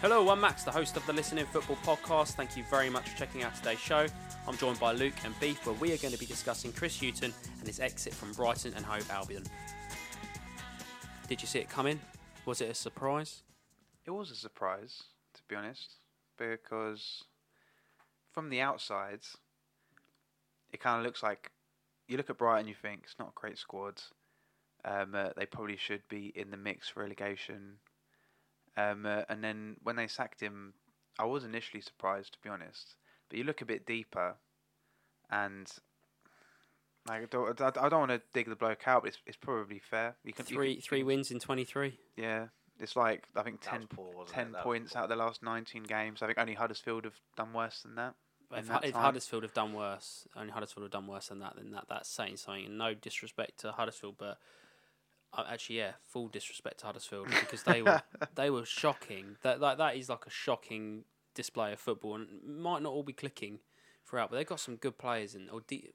Hello, I'm Max, the host of the ListenIN Football podcast. Thank you very much for checking out today's show. I'm joined by Luke and Beef, where we are going to be discussing Chris Hughton and his exit from Brighton and Hove Albion. Did you see it coming? Was it a surprise? It was a surprise, to be honest, because from the outside, it kind of looks like you look at Brighton, you think it's not a great squad. Um, uh, they probably should be in the mix for relegation. Um, uh, and then when they sacked him, I was initially surprised, to be honest. But you look a bit deeper, and like, I don't, I I don't want to dig the bloke out, but it's, it's probably fair. You can you Three can- three wins in 23. Yeah, it's like I think That 10, poor, 10 points out of the last 19 games. I think only Huddersfield have done worse than that. If, in Hu- that if. Huddersfield have done worse, only Huddersfield have done worse than that, then that, that's saying something. And no disrespect to Huddersfield, but uh, actually, yeah, full disrespect to Huddersfield because they were they were shocking. That, that that is like a shocking display of football, and might not all be clicking throughout, but they've got some good players and or de-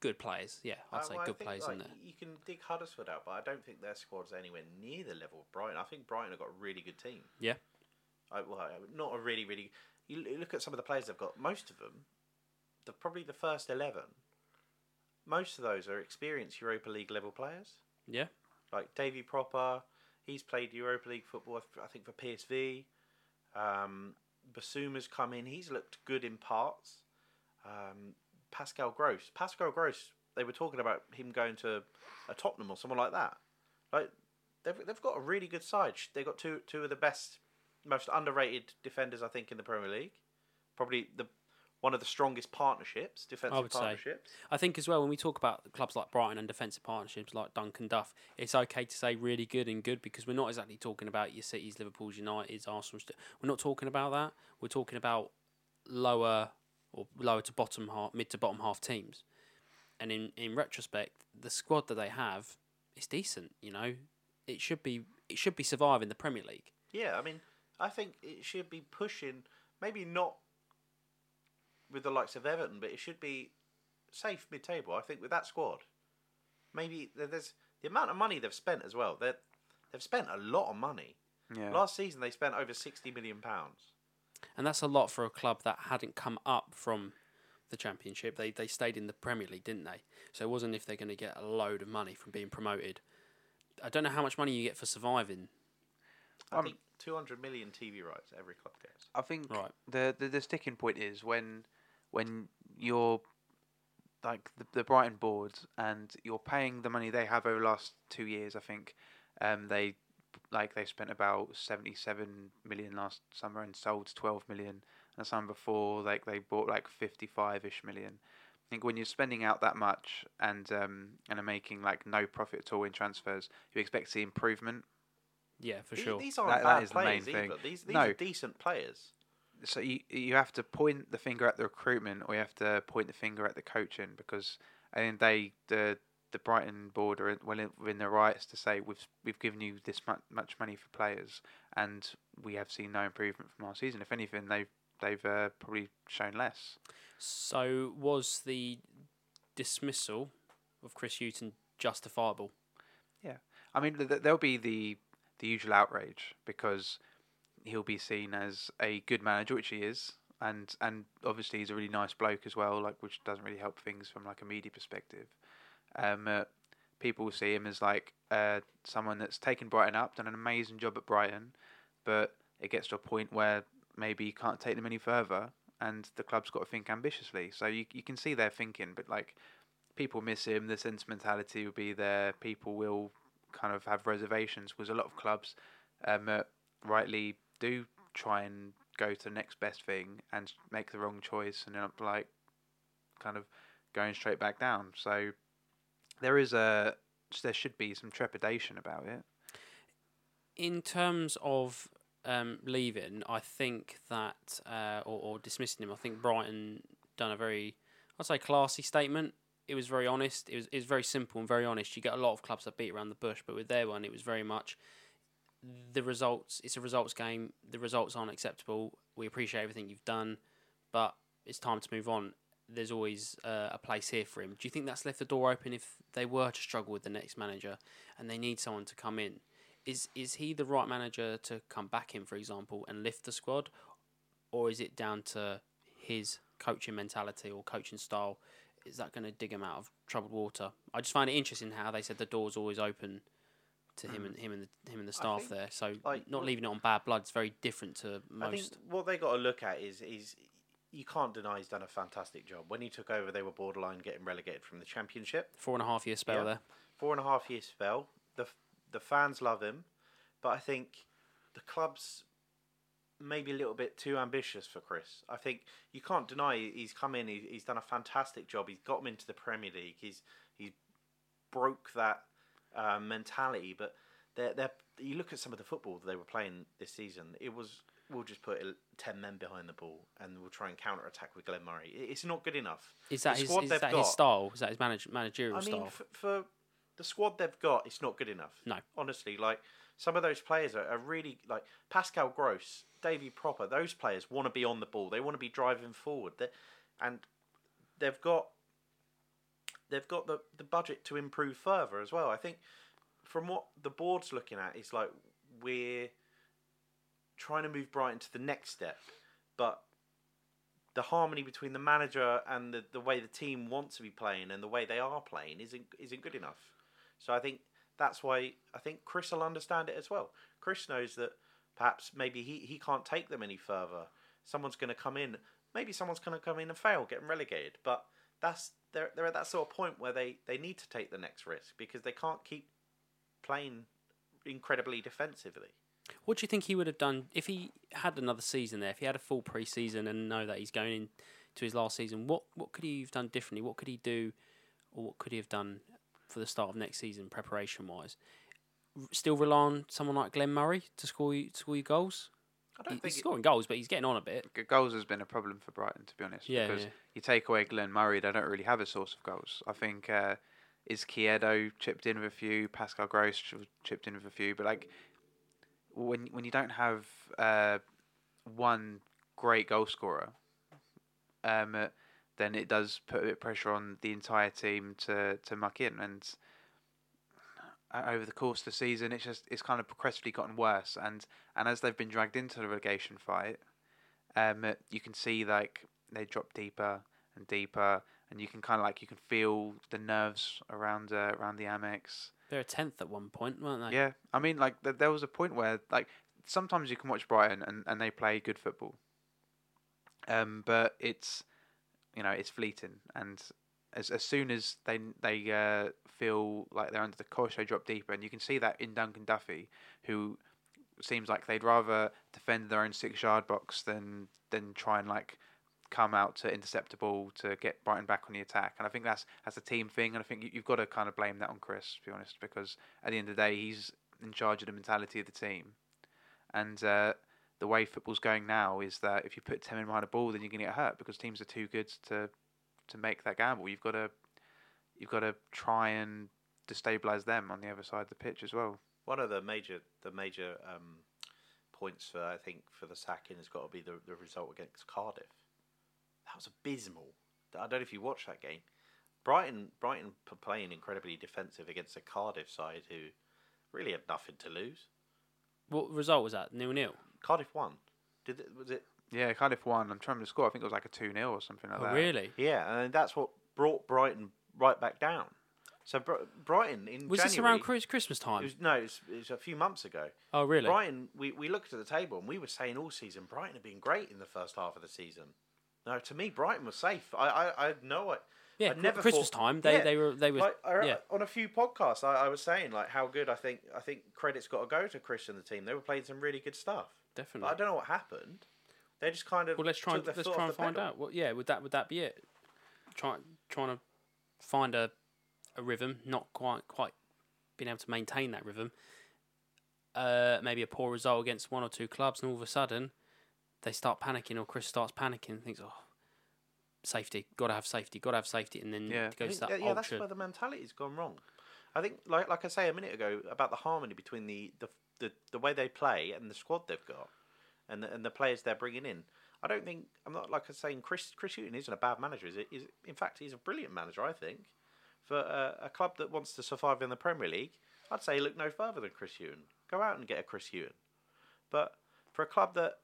good players. Yeah, I'd Uh, say well, good think, players like, in there. You can dig Huddersfield out, but I don't think their squad's anywhere near the level of Brighton. I think Brighton have got a really good team. Yeah. I, well, not a really, really. You look at some of the players they've got. Most of them, the probably the first eleven. Most of those are experienced Europa League level players. Yeah, like Davy Pröpper. He's played Europa League football, I think, for PSV. Um, Bissouma's come in. He's looked good in parts. Um, Pascal Gross. Pascal Gross. They were talking about him going to a Tottenham or someone like that. Like they've they've got a really good side. They've got two two of the best, most underrated defenders I think in the Premier League. Probably the one of the strongest partnerships, defensive would say. partnerships. I think as well when we talk about clubs like Brighton and defensive partnerships like Dunk and Duff, it's okay to say really good and good because we're not exactly talking about your cities, Liverpool's, United's, Arsenal's. We're not talking about that. We're talking about lower or lower to bottom half, mid to bottom half teams. And in in retrospect, the squad that they have is decent. You know, it should be it should be surviving the Premier League. Yeah, I mean, I think it should be pushing, maybe not with the likes of Everton, but it should be safe mid-table. I think with that squad, maybe there's the amount of money they've spent as well. They they've spent a lot of money. Yeah. Last season they spent over sixty million pounds. And that's a lot for a club that hadn't come up from the championship. They they stayed in the Premier League, didn't they? So it wasn't if they're going to get a load of money from being promoted. I don't know how much money you get for surviving. I Um, think two hundred million TV rights every club gets. I think Right. the, the the sticking point is when when you're like the, the Brighton board and you're paying the money they have over the last two years. I think um, they like they spent about seventy seven million last summer and sold twelve million. And the summer before, like they bought like fifty five ish million. I think when you're spending out that much and um, and are making like no profit at all in transfers, you expect to see improvement. Yeah, for The- sure. These aren't That- that bad is the main players thing. either. These these No. are decent players. So you you have to point the finger at the recruitment or you have to point the finger at the coaching because I think they the the Brighton board are well in- within their rights to say we've we've given you this much, much money for players and we have seen no improvement from last season. If anything, they've they've uh, probably shown less. So was the dismissal of Chris Hughton justifiable? Yeah, I mean, th- th- there'll be the the usual outrage because he'll be seen as a good manager, which he is, and and obviously he's a really nice bloke as well, like which doesn't really help things from like a media perspective. Um, uh, people see him as like uh, someone that's taken Brighton up, done an amazing job at Brighton, but it gets to a point where maybe you can't take them any further, and the club's got to think ambitiously. So you you can see their thinking, but like people miss him, the sentimentality will be there. People will kind of have reservations because a lot of clubs um, uh, rightly do try and go to the next best thing and make the wrong choice and end up like kind of going straight back down. So there is a there should be some trepidation about it. In terms of um, leaving, I think that uh, or, or dismissing him, I think Brighton done a very, I'd say, classy statement. It was very honest. It was it was very simple and very honest. You get a lot of clubs that beat around the bush, but with their one, it was very much the results. It's a results game. The results aren't acceptable. We appreciate everything you've done, but it's time to move on. There's always uh, a place here for him. Do you think that's left the door open if they were to struggle with the next manager and they need someone to come in? is is he the right manager to come back in, for example, and lift the squad, or is it down to his coaching mentality or coaching style? Is that going to dig him out of troubled water? I just find it interesting how they said the door's always open to him and mm. him and the, him and the staff think, there. So like, not leaving it on bad blood is very different to I think most. what they got to look at is is you can't deny he's done a fantastic job. When he took over, they were borderline getting relegated from the championship. Four and a half year spell Yeah. there. Four and a half year spell. The the fans love him, but I think the club's maybe a little bit too ambitious for Chris. I think you can't deny he's come in. He, he's done a fantastic job. He's got him into the Premier League. He's he's broke that uh, mentality. But they're, they're you look at some of the football they were playing this season. It was we'll just put ten men behind the ball and we'll try and counter attack with Glenn Murray. It's not good enough. Is that The his is that got- his style? Is that his manage, managerial I mean, style? for, for the squad they've got, it's not good enough. No. honestly, like some of those players are, are really like Pascal Gross, Davy Pröpper. Those players want to be on the ball. They want to be driving forward. they and they've got they've got the the budget to improve further as well. I think from what the board's looking at, it's like we're trying to move Brighton to the next step, but the harmony between the manager and the, the way the team wants to be playing and the way they are playing isn't isn't good enough. So I think that's why I think Chris will understand it as well. Chris knows that perhaps maybe he, he can't take them any further. Someone's going to come in. Maybe someone's going to come in and fail, get relegated. But that's they're they're at that sort of point where they, they need to take the next risk because they can't keep playing incredibly defensively. What do you think he would have done if he had another season there? If he had a full pre-season and know that he's going into his last season, what what could he have done differently? What could he do, or what could he have done for the start of next season, preparation wise? Still rely on someone like Glenn Murray to score you, to score you goals. I don't he's think it- scoring goals, but he's getting on a bit. Goals has been a problem for Brighton, to be honest. Yeah, because yeah. you take away Glenn Murray, they don't really have a source of goals. I think uh, Izquierdo chipped in with a few, Pascal Gross ch- chipped in with a few, but like when when you don't have uh, one great goal scorer, um, uh, then it does put a bit of pressure on the entire team to to muck in and. Over the course of the season, it's just it's kind of progressively gotten worse, and and as they've been dragged into the relegation fight, um, you can see like they drop deeper and deeper, and you can kind of like you can feel the nerves around uh, around the Amex. They're a tenth at one point, weren't they? Yeah, I mean like th- there was a point where like sometimes you can watch Brighton and, and they play good football, um, but it's you know it's fleeting, and as as soon as they they uh, feel like they're under the cosh, they drop deeper, and you can see that in Dunk and Duffy, who seems like they'd rather defend their own six yard box than than try and like come out to intercept a ball to get Brighton back on the attack. And I think that's that's a team thing, and I think you, you've got to kind of blame that on Chris, to be honest, because at the end of the day, he's in charge of the mentality of the team, and. Uh, the way football's going now is that if you put ten men behind a ball, then you're going to get hurt because teams are too good to to make that gamble. You've got to you've got to try and destabilize them on the other side of the pitch as well. One of the major the major um, points for I think for the sacking has got to be the, the result against Cardiff. That was abysmal. I don't know if you watched that game. Brighton Brighton playing incredibly defensive against a Cardiff side who really had nothing to lose. What result was that? Nil nil. Cardiff won. Did it, was it? Yeah, Cardiff won. I'm trying to score. I think it was like a two 0 or something like Oh, that. really? Yeah, and that's what brought Brighton right back down. So Br- Brighton in Was January, this around Christmas time? It was, no, it was, it was a few months ago. oh, really? Brighton, we, we looked at the table and we were saying all season Brighton had been great in the first half of the season. No, to me, Brighton was safe. I I, I had no it. Yeah, I Cr- never Christmas thought- time. They Yeah. they were they were Like, yeah. On a few podcasts, I, I was saying like how good I think I think credit's got to go to Chris and the team. They were playing some really good stuff. But definitely. I don't know what happened. They just kind of Well, let's try and let's try and find pedal. out. Well, yeah, would that would that be it? Try trying to find a a rhythm, not quite quite being able to maintain that rhythm. Uh, maybe a poor result against one or two clubs, and all of a sudden they start panicking, or Chris starts panicking, and thinks, "Oh, safety, got to have safety, got to have safety," and then Yeah. goes think to that that- yeah, that's where the mentality's gone wrong. I think, like like I say a minute ago about the harmony between the the, the, the way they play and the squad they've got, and the, and the players they're bringing in. I don't think I'm not like I'm saying Chris Chris Hughton isn't a bad manager. Is it? Is in fact he's a brilliant manager. I think for a, a club that wants to survive in the Premier League, I'd say look no further than Chris Hughton. Go out and get a Chris Hughton. But for a club that,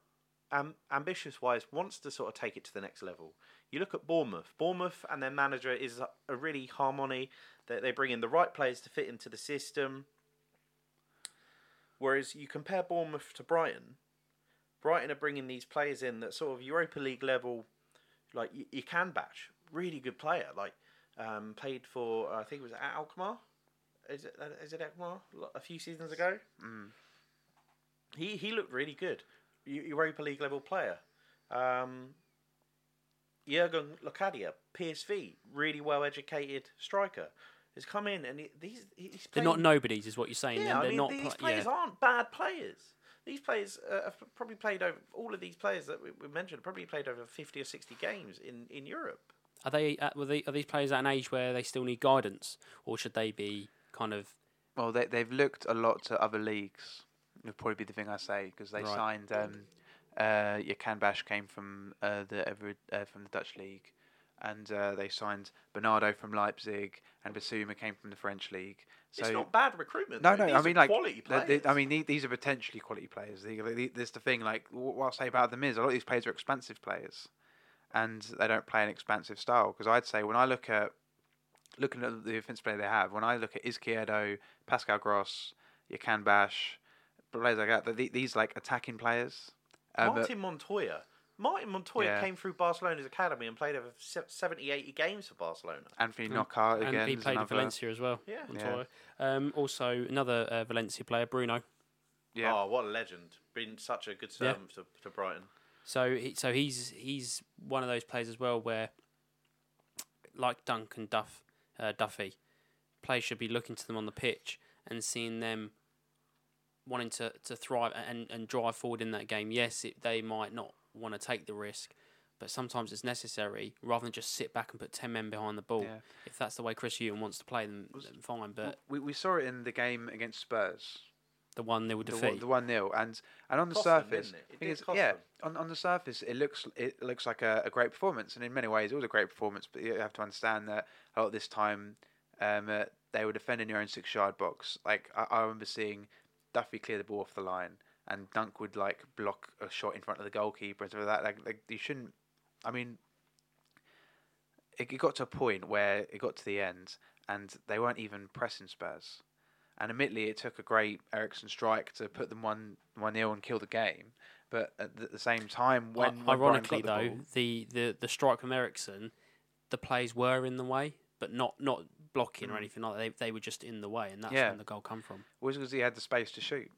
um, ambitious wise, wants to sort of take it to the next level, you look at Bournemouth. Bournemouth and their manager is a, really harmony. They, they bring in the right players to fit into the system. Whereas you compare Bournemouth to Brighton, Brighton are bringing these players in that sort of Europa League level, like you, you can batch, really good player. Like um, played for uh, I think it was at Alkmaar. Is it uh, is it Alkmaar? A few seasons ago. Mm. He he looked really good, Europa League level player. Um, Jurgen Locadia, PSV, really well educated striker, has come in and he, these he's They're not nobodies, is what you're saying. yeah, then. I they're mean not. these pla- players yeah. aren't bad players. These players uh, have probably played over all of these players that we, we mentioned. Probably played over fifty or sixty games in, in Europe. Are they? At, were they? Are these players at an age where they still need guidance, or should they be kind of? Well, they they've looked a lot to other leagues. Would probably be the thing I say because they Right. signed. Um, uh, Jahanbakhsh came from uh, the Ever- uh, from the Dutch league, and uh, they signed Bernardo from Leipzig, and Bissouma came from the French league. So it's not bad recruitment. No, though. no. These I mean, like, quality players. the- I mean, the- these are potentially quality players. The, the, there's the thing. Like, what I'll say about them is a lot of these players are expansive players, and they don't play an expansive style. Because I'd say when I look at looking at the offensive player they have, when I look at Izquierdo, Pascal Gross, Jahanbakhsh, players like that, these like attacking players. Um, Martin Montoya. Martin Montoya Yeah. came through Barcelona's academy and played over se- 70, 80 games for Barcelona. Anthony Mm. Knockaert and he is played at another- Valencia as well. Yeah. Montoya. Um, also, another uh, Valencia player, Bruno. Yeah, Oh, what a legend! Been such a good Yeah. servant to, to Brighton. So, he, so he's he's one of those players as well where, like Dunk and Duff, uh, Duffy, players should be looking to them on the pitch and seeing them wanting to, to thrive and, and drive forward in that game. Yes, it, they might not want to take the risk, but sometimes it's necessary rather than just sit back and put ten men behind the ball. yeah. If that's the way Chris Hughton wants to play, then, then fine. But we we saw it in the game against Spurs. the one they would the, defeat. one- the one 0 and and on the Cost them, surface, didn't it? It thing did is- cost yeah, them. on on the surface, it looks it looks like a, a great performance, and in many ways, it was a great performance. But you have to understand that a lot of this time, um, uh, they were defending their own six yard box. Like I, I remember seeing Duffy clear the ball off the line, and Dunk would like block a shot in front of the goalkeeper and stuff like that. Like, like you shouldn't. I mean, it, it got to a point where it got to the end, and they weren't even pressing Spurs. And admittedly, it took a great Eriksen strike to put them one one nil and kill the game. But at the, the same time, when, Brighton ironically the though, ball- the, the the strike from Eriksen, the plays were in the way, but not not blocking or Mm. anything like that. They, they were just in the way, and that's Yeah. when the goal come from. was because he had the space to shoot.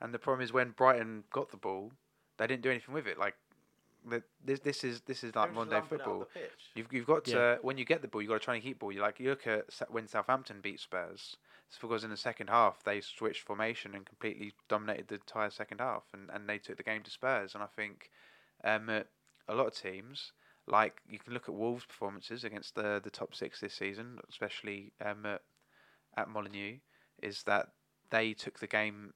And the problem is when Brighton got the ball, they didn't do anything with it. Like the, this, this is this is like were modern day lumping it up football. You've you've got to Yeah. when you get the ball, you've got to try and keep ball. You like you look at when Southampton beat Spurs. It's because in the second half they switched formation and completely dominated the entire second half, and, and they took the game to Spurs. And I think um, uh, a lot of teams like you can look at Wolves' performances against the the top six this season, especially um, uh, at Molineux, is that they took the game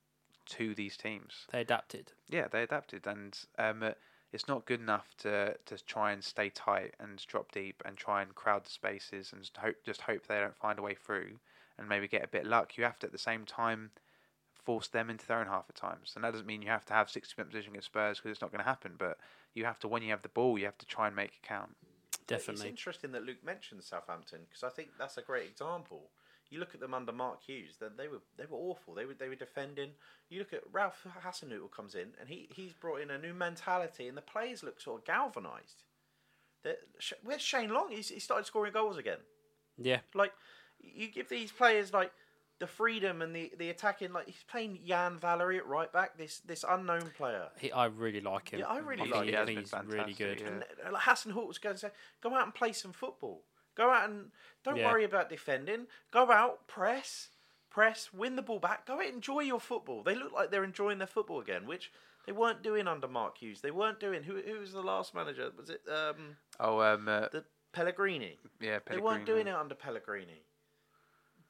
to these teams. They adapted. Yeah, they adapted, and um, uh, it's not good enough to to try and stay tight and drop deep and try and crowd the spaces and just hope just hope they don't find a way through and maybe get a bit luck. You have to at the same time force them into their own half at times, and that doesn't mean you have to have sixty percent position against Spurs because it's not going to happen. But you have to when you have the ball, you have to try and make it count. Definitely, it's interesting that Luke mentioned Southampton because I think that's a great example. You look at them under Mark Hughes; that they were they were awful. They were they were defending. You look at Ralph Hasenhüttl comes in and he he's brought in a new mentality, and the players look sort of galvanised. That- Sh- Where's Shane Long? He's, he started scoring goals again. Yeah, Like you give these players like the freedom and the, the attacking. Like he's playing Yan Valery at right back. This this unknown player. he, I really like him. Yeah, I really think like he- him. I He think has he's been really good. Yeah. And uh, like Hasenhüttl was going to say, go out and play some football. Go out and don't Yeah. worry about defending. Go out, press, press, win the ball back. Go out, enjoy your football. They look like they're enjoying their football again, which they weren't doing under Mark Hughes. They weren't doing. Who who was the last manager? Was it um Oh, um, uh, the Pellegrini? yeah, They weren't doing it under Pellegrini.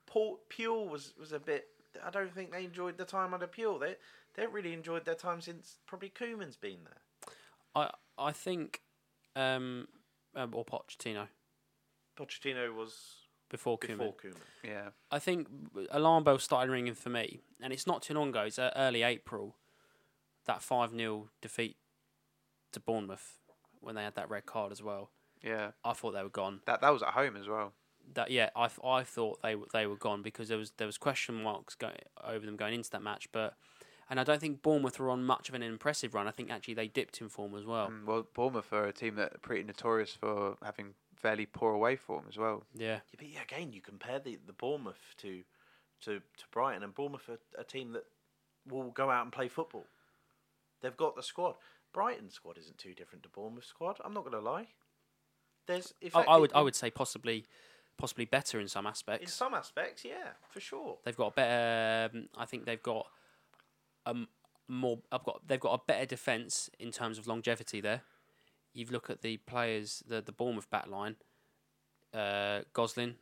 Paul Puel was was a bit. I don't think they enjoyed the time under Puel. They they haven't really enjoyed their time since probably Koeman's been there. I I think, um, um or Pochettino. Pochettino was before Koeman. before Koeman. Yeah. I think alarm bells started ringing for me, and it's not too long ago. It's uh, early April. That five 0 defeat to Bournemouth when they had that red card as well. Yeah. I thought they were gone. That that was at home as well. That yeah, I, I thought they w- they were gone because there was there was question marks going over them going into that match, but and I don't think Bournemouth were on much of an impressive run. I think actually they dipped in form as well. Mm, well, Bournemouth are a team that are pretty notorious for having fairly poor away form as well. Yeah, Yeah, but yeah, again, you compare the, the Bournemouth to, to to Brighton, and Bournemouth are a team that will go out and play football. They've got the squad. Brighton's squad isn't too different to Bournemouth's squad. I'm not going to lie. There's, in I, would I would say possibly possibly better in some aspects. in some aspects, yeah, for sure. They've got a better. Um, I think they've got um more. I've got they've got a better defense in terms of longevity. There, you look at the players, the the Bournemouth back line. Uh, Gosling,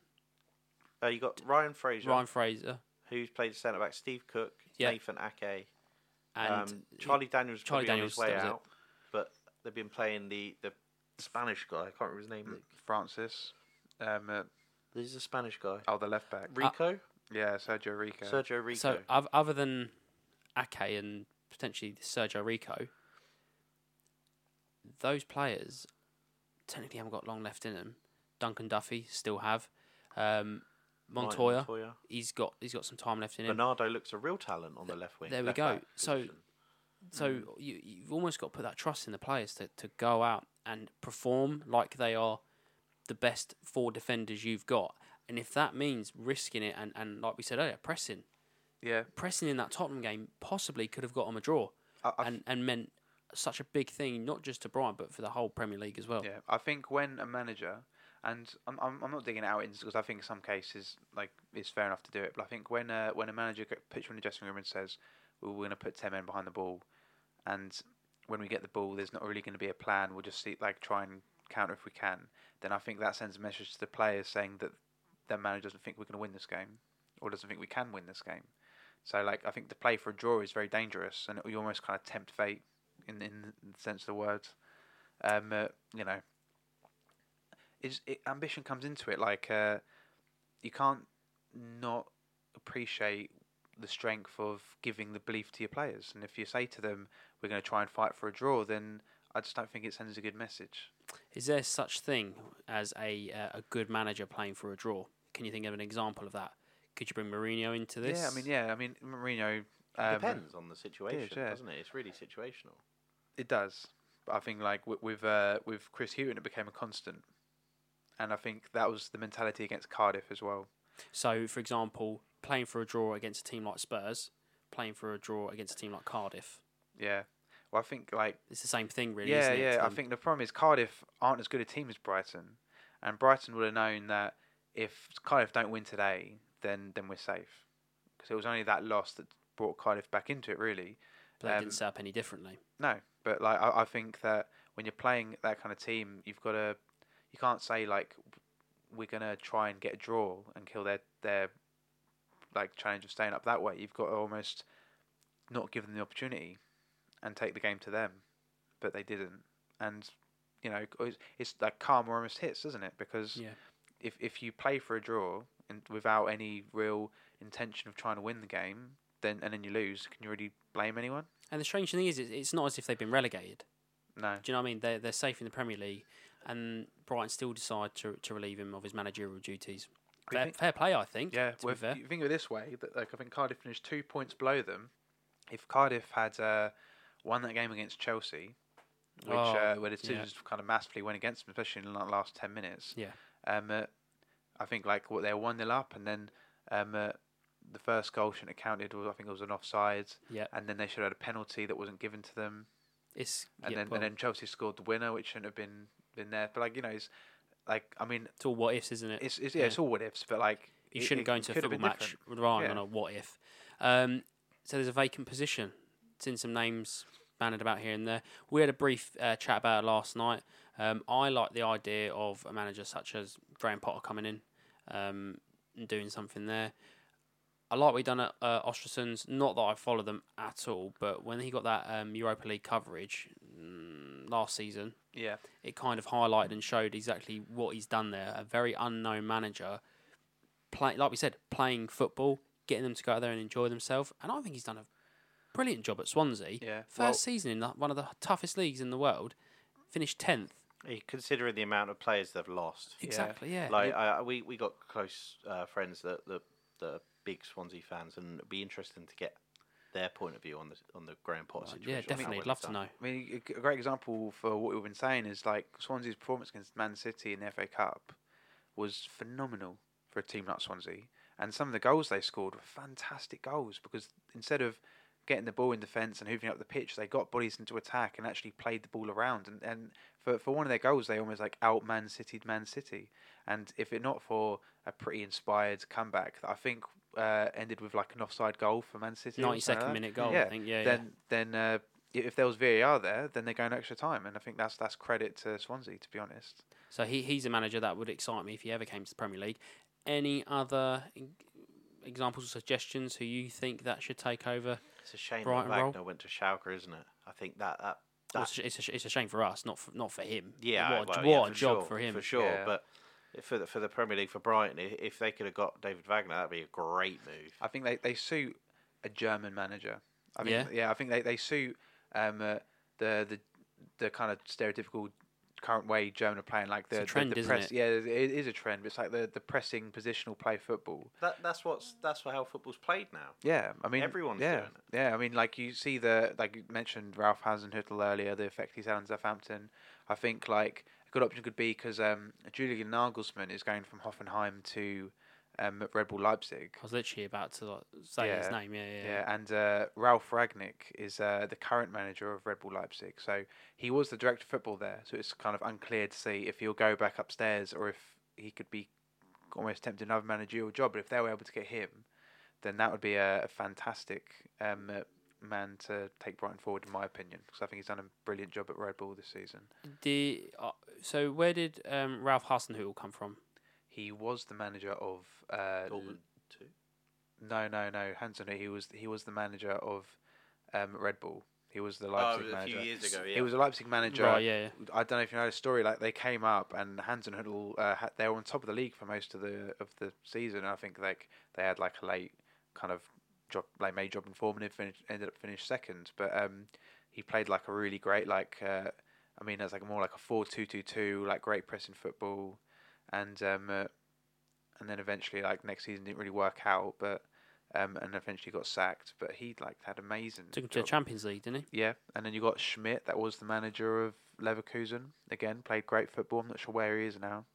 Uh, you got Ryan Fraser, Ryan Fraser, who's played centre back. Steve Cook, Yeah. Nathan Ake, and um, Charlie Daniels. Charlie Charlie Daniels, on his way that was it. out, but they've been playing the the Spanish guy. I can't remember his name. Francis. Um, uh, This is a Spanish guy. oh, the left back. Rico, Yeah, Sergio Rico. Sergio Rico. So other than Ake and potentially Sergio Rico, those players technically haven't got long left in them. Dunk and Duffy still have. Um, Montoya, Montoya. he's got he's got some time left in him. Bernardo looks a real talent on the left wing. there we go. So- position. So Mm. you you've almost got to put that trust in the players to, to go out and perform like they are the best four defenders you've got. And if that means risking it and, and like we said earlier, pressing. Yeah, Pressing in that Tottenham game possibly could have got them a draw I, I and, and meant such a big thing, not just to Brighton, but for the whole Premier League as well. Yeah, I think when a manager, and I'm, I'm, I'm not digging out because I think in some cases like it's fair enough to do it, but I think when uh, when a manager puts you in the dressing room and says "Well, we're going to put ten men behind the ball, and when we get the ball, there's not really going to be a plan. We'll just see like try and counter if we can. Then I think that sends a message to the players saying that their manager doesn't think we're going to win this game, or doesn't think we can win this game. So like I think to play for a draw is very dangerous, and you almost kind of tempt fate in in the sense of the words. Um, uh, you know, is it, ambition comes into it. Like uh, you can't not appreciate the strength of giving the belief to your players. And if you say to them, "We're going to try and fight for a draw," then I just don't think it sends a good message. Is there such thing as a uh, a good manager playing for a draw? Can you think of an example of that? Could you bring Mourinho into this? Yeah, I mean, yeah, I mean, Mourinho. It Um, depends on the situation, yeah. doesn't it? It's really situational. It does. But I think like with with, uh, with Chris Hughton, it became a constant, and I think that was the mentality against Cardiff as well. So, for example, playing for a draw against a team like Spurs, playing for a draw against a team like Cardiff, Yeah. Well, I think like it's the same thing, really. yeah, isn't it, yeah. I think the problem is Cardiff aren't as good a team as Brighton, and Brighton would have known that if Cardiff don't win today, then then we're safe, because it was only that loss that brought Cardiff back into it. Really, But they um, didn't set up any differently. no. But like I, I think that when you're playing that kind of team, you've got to you can't say like we're gonna try and get a draw and kill their their like challenge of staying up that way. You've got to almost not give them the opportunity and take the game to them, but they didn't. And you know, it's, it's like karma almost hits, doesn't it? Because Yeah. if if you play for a draw and without any real intention of trying to win the game, then and then you lose, can you really blame anyone? And the strange thing is, it's- not as if they've been relegated. No. Do you know what I mean? They're, they're safe in the Premier League, and Brighton still decide to, to relieve him of his managerial duties. Fair, think- fair play, I think. Yeah, to well, fair. you think of it this way, that like I think Cardiff finished two points below them. If Cardiff had uh, won that game against Chelsea, which Oh, uh, where the yeah. decisions kind of massively went against them, especially in the last ten minutes. Yeah. Um, uh, I think like what they were one 0 up, and then um, uh, the first goal shouldn't have counted. Was I think it was an offside, Yeah. and then they should have had a penalty that wasn't given to them, It's and yeah, then well, and then Chelsea scored the winner, which shouldn't have been been there. But like you know, it's like I mean, it's all what ifs, isn't it? it's, it's yeah, Yeah. it's all what ifs, but like you it- shouldn't it go into a football match different. relying Yeah. on a what if. Um, so there's a vacant position. Seen some names bandied about here and there. We had a brief uh, chat about it last night. Um, I like the idea of a manager such as Graham Potter coming in um, and doing something there. I like what he done at uh. Not that I follow them at all, but when he got that um, Europa League coverage mm, last season, Yeah, it kind of highlighted and showed exactly what he's done there. A very unknown manager play like we said, playing football, getting them to go out there and enjoy themselves. And I think he's done a brilliant job at Swansea. Yeah. First well, season in the, one of the toughest leagues in the world, finished tenth. Considering the amount of players they've lost, Exactly, yeah. like I, I- we we got close uh, friends that that that big Swansea fans, and it'd be interesting to get their point of view on the on the Graham Potter Right, situation. yeah, definitely. I'd love to know. I mean, a g- a great example for what we've been saying is like Swansea's performance against Man City in the FA Cup was phenomenal for a team like Swansea, and some of the goals they scored were fantastic goals because instead of getting the ball in defence and hooving up the pitch, they got bodies into attack and actually played the ball around. And, and for for one of their goals, they almost like out Man City Man City. And if it not for a pretty inspired comeback that I think uh, ended with like an offside goal for Man City, Ninety second Ninety something like second that. minute goal, Yeah, I think. Yeah, yeah. then then uh, if there was VAR there, then they're going extra time, and I think that's that's credit to Swansea to be honest. So he he's a manager that would excite me if he ever came to the Premier League. Any other examples or suggestions who you think that should take over? It's a shame Brighton that role. Wagner went to Schalke, isn't it? I think that that. Well, It's a, it's, a, it's a shame for us, not for, not for him. Yeah, what, a- well, what yeah, a for job sure, for him. for sure. Yeah. But for the, for the Premier League for Brighton, if they could have got David Wagner, that'd be a great move. I think they, they suit a German manager. I mean, Yeah? yeah, I think they they suit um, uh, the the the kind of stereotypical current way German are playing, like It's a the the- trend, the, isn't press. it? Yeah, it is a trend. But it's like the the pressing positional play football. That that's what's that's how football's played now. Yeah, I mean Everyone's yeah, doing it. Yeah, I mean like you see the like you mentioned Ralph Hasenhüttl earlier, the effect he's had on Southampton. I think like a good option could be because um, Julian Nagelsmann is going from Hoffenheim to um, Red Bull Leipzig. I was literally about to like, say his name. Yeah, yeah. Yeah, and uh, Ralf Rangnick is uh, the current manager of Red Bull Leipzig. So he was the director of football there. So it's kind of unclear to see if he'll go back upstairs or if he could be almost tempted another managerial job. But if they were able to get him, then that would be a, a fantastic um, uh, man to take Brighton forward, in my opinion, because I think he's done a brilliant job at Red Bull this season. The, uh, so where did um, Ralph Hasenhüttl come from? He was the manager of uh, Dortmund too. no, no, no, Hansen. He was he was the manager of um, Red Bull. He was the Oh, Leipzig a manager. few years ago, yeah. He was a Leipzig manager. Right, yeah, yeah. I don't know if you know the story. Like they came up and Hasenhüttl, uh, they were on top of the league for most of the of the season. I think like they had like a late kind of job, like made job in form and finished, ended up finished second. But um, he played like a really great like uh, I mean, it's like more like a four two two two, like great pressing football, and um, uh, and then eventually like next season didn't really work out, but. Um, and eventually got sacked, but he like had amazing. Took him to the. Champions League, didn't he? Yeah, and then you got Schmidt, that was the manager of Leverkusen. Again, played great football. I'm not sure where he is now,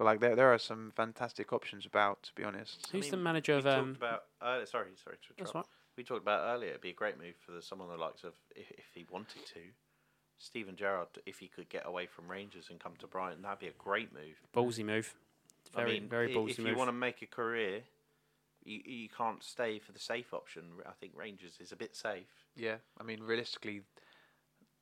but like there, there are some fantastic options about. To be honest, Who's the mean, manager We of? talked Um, about uh, sorry, sorry to that's interrupt. right. We talked about earlier. It'd be a great move for the, someone the likes of if, if he wanted to. Steven Gerrard, if he could get away from Rangers and come to Brighton, that'd be a great move. Ballsy move. Very, I mean, very i- ballsy if move. you want to make a career, you, you can't stay for the safe option. I think Rangers is a bit safe. yeah. I mean, realistically,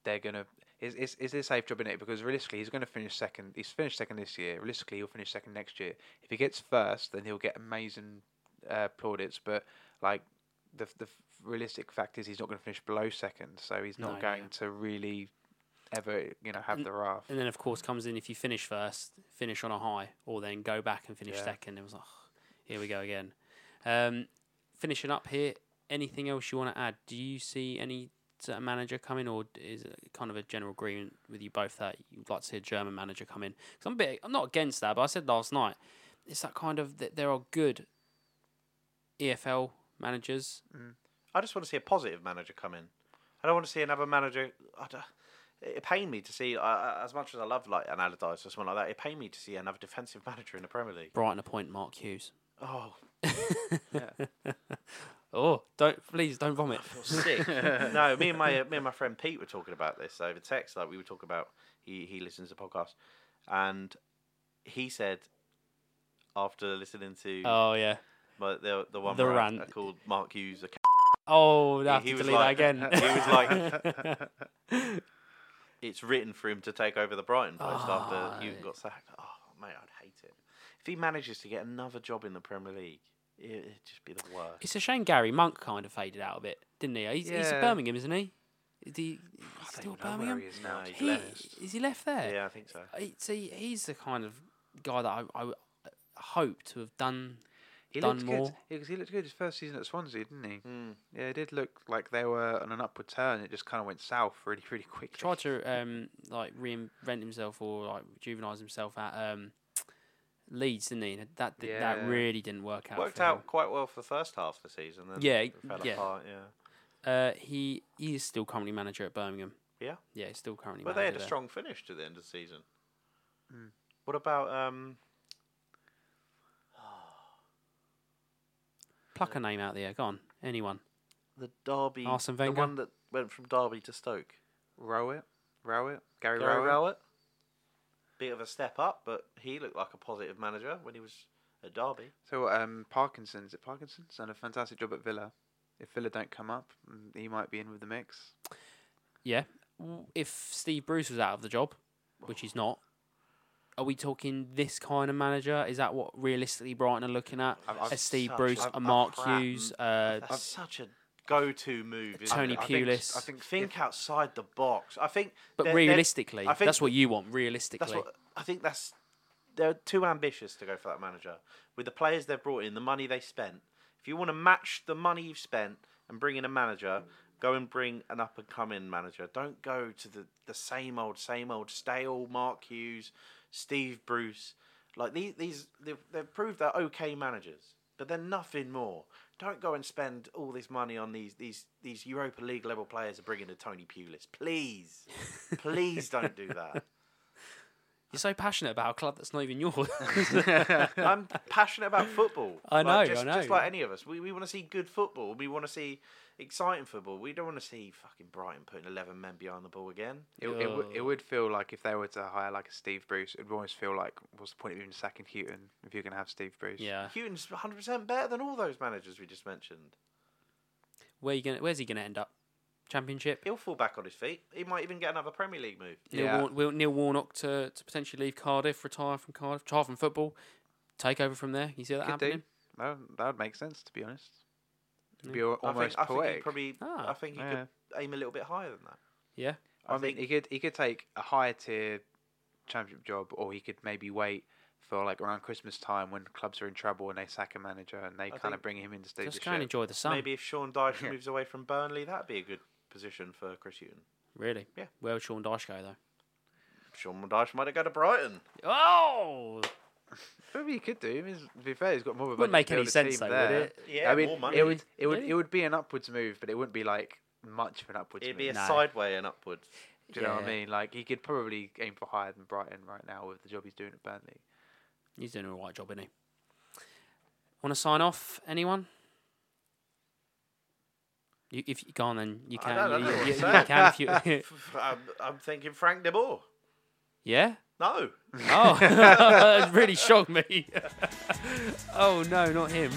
they're gonna. Is is is this a safe job in it? Because realistically, he's going to finish second. He's finished second this year. Realistically, he'll finish second next year. If he gets first, then he'll get amazing uh, plaudits. But like the the realistic fact is, he's not going to finish below second. So he's not No, going yeah. to really ever you know have And- the wrath. And then, of course, comes in if you finish first, finish on a high, or then go back and finish Yeah. second. It was like, here we go again. Um, finishing up here, anything else you want to add? Do you see any sort of manager coming, or is it kind of a general agreement with you both that you'd like to see a German manager come in? Because I'm a bit, I'm not against that, but I said last night, it's that kind of that there are good EFL managers. I just want to see a positive manager come in. I don't want to see another manager. It pained me to see, uh, as much as I love like an Allardyce or someone like that. It pained me to see another defensive manager in the Premier League. Brighton appoint Mark Hughes. Oh, yeah. Oh, don't please don't vomit. I feel sick. no, me and my uh, me and my friend Pete were talking about this over text. Like we were talking about, he he listens to podcasts, and he said after listening to Oh yeah. but the the one The where I- rant. I called Mark Hughes a Oh, I have he to was delete like- that again. he was like- it's written for him to take over the Brighton post Ah, after you got sacked. Oh mate, I'd hate it if he manages to get another job in the Premier League. It, it'd just be the worst. It's a shame Gary Monk kind of faded out a bit, didn't he? He's, he's at Birmingham, isn't he? Is he still even know where Birmingham? he is now. No, to he's be He, left. is he left there? Yeah, I think so. See, he's the kind of guy that I, I hope to have done. He done looked more. good. Yeah, 'cause he looked good his first season at Swansea, didn't he? Mm. Yeah, it did look like they were on an upward turn. It just kind of went south really, really quickly. Tried to um like reinvent himself or like rejuvenise himself at um Leeds, didn't he? And That did, that really didn't work out. Worked for him. out quite well for the first half of the season. Then Yeah, it fell yeah. apart. Yeah, Uh, he he is still currently manager at Birmingham. Yeah? Yeah, he's still currently. but they had a there. strong finish to the end of the season. Mm. What about um? Pluck a name out there. Go on, anyone. The Derby, Arsene the one that went from Derby to Stoke. Rowett, Rowett, Gary, Gary Rowett. Rowett. Bit of a step up, but he looked like a positive manager when he was at Derby. So um, is at Parkinson's done a fantastic job at Villa. If Villa don't come up, mm, he might be in with the mix. Yeah. If Steve Bruce was out of the job, which he's not, are we talking this kind of manager? Is that what realistically Brighton are looking at? I've- I've A Steve such Bruce, a- a a Mark crap- Hughes, uh, That's such a go-to move. isn't Tony it? I think- Pulis. I think, Think if- outside the box. I think. but they're- they're- realistically, I think that's what you want. Realistically, That's what I think. That's they're too ambitious to go for that manager with the players they've brought in, the money they spent. If you want to match the money you've spent and bring in a manager, go and bring an up and coming manager. Don't go to the the same old, same old, stale Mark Hughes, Steve Bruce. Like these, these they've, they've proved they're okay managers, but they're nothing more. Don't go and spend all this money on these these these Europa League level players to bring in a Tony Pulis. Please, please don't do that. You're so passionate about a club that's not even yours. I'm passionate about football. I Like, know, I just, know. Just like any of us, we, we want to see good football. We want to see exciting football. We don't want to see fucking Brighton putting eleven men behind the ball again. It, it, would, it would feel like if they were to hire like a Steve Bruce, it would almost feel like what's the point of even sacking Hughton if you're going to have Steve Bruce? yeah. Hughton's 100 percent better than all those managers we just mentioned. Where you gonna? Where's he gonna end up? Championship. He'll fall back on his feet. He might even get another Premier League move. Neil, Yeah. War- Will Neil Warnock to, to potentially leave Cardiff, retire from Cardiff, retire from football, take over from there. You see that Could do. happening? That, would- that would make sense, to be honest. It'd be Yeah. al- I almost think, I think poetic. probably. Ah. I think he Yeah. could aim a little bit higher than that. Yeah. I, I, mean, think he could he could take a higher tier championship job, or he could maybe wait for like around Christmas time when clubs are in trouble and they sack a manager and they kind of bring him in to steady Just the go and enjoy the sun. maybe if Sean Dyche Yeah. moves away from Burnley, that'd be a good position for Chris Hughton. Really? Yeah. Where would Sean Dyche go though? Sean Dyche might have go to Brighton. Oh, Maybe he could do. I mean, to be fair, he's got more of a wouldn't budget make to any build a sense team though, there. would it? Yeah, I mean, more money. it would it would Really? it would be an upwards move, but it wouldn't be like much of an upwards It'd move. be a No. sideway and upwards. Do you know what I Yeah. mean? Like he could probably aim for higher than Brighton right now with the job he's doing at Burnley. He's doing a right job, isn't he? Want to sign off? Anyone? You, if you go on, then you can. don't- I don't know you, you, you can if you. I'm, I'm thinking Frank de Boer. yeah. No. Oh, that really shocked me. oh no, not him.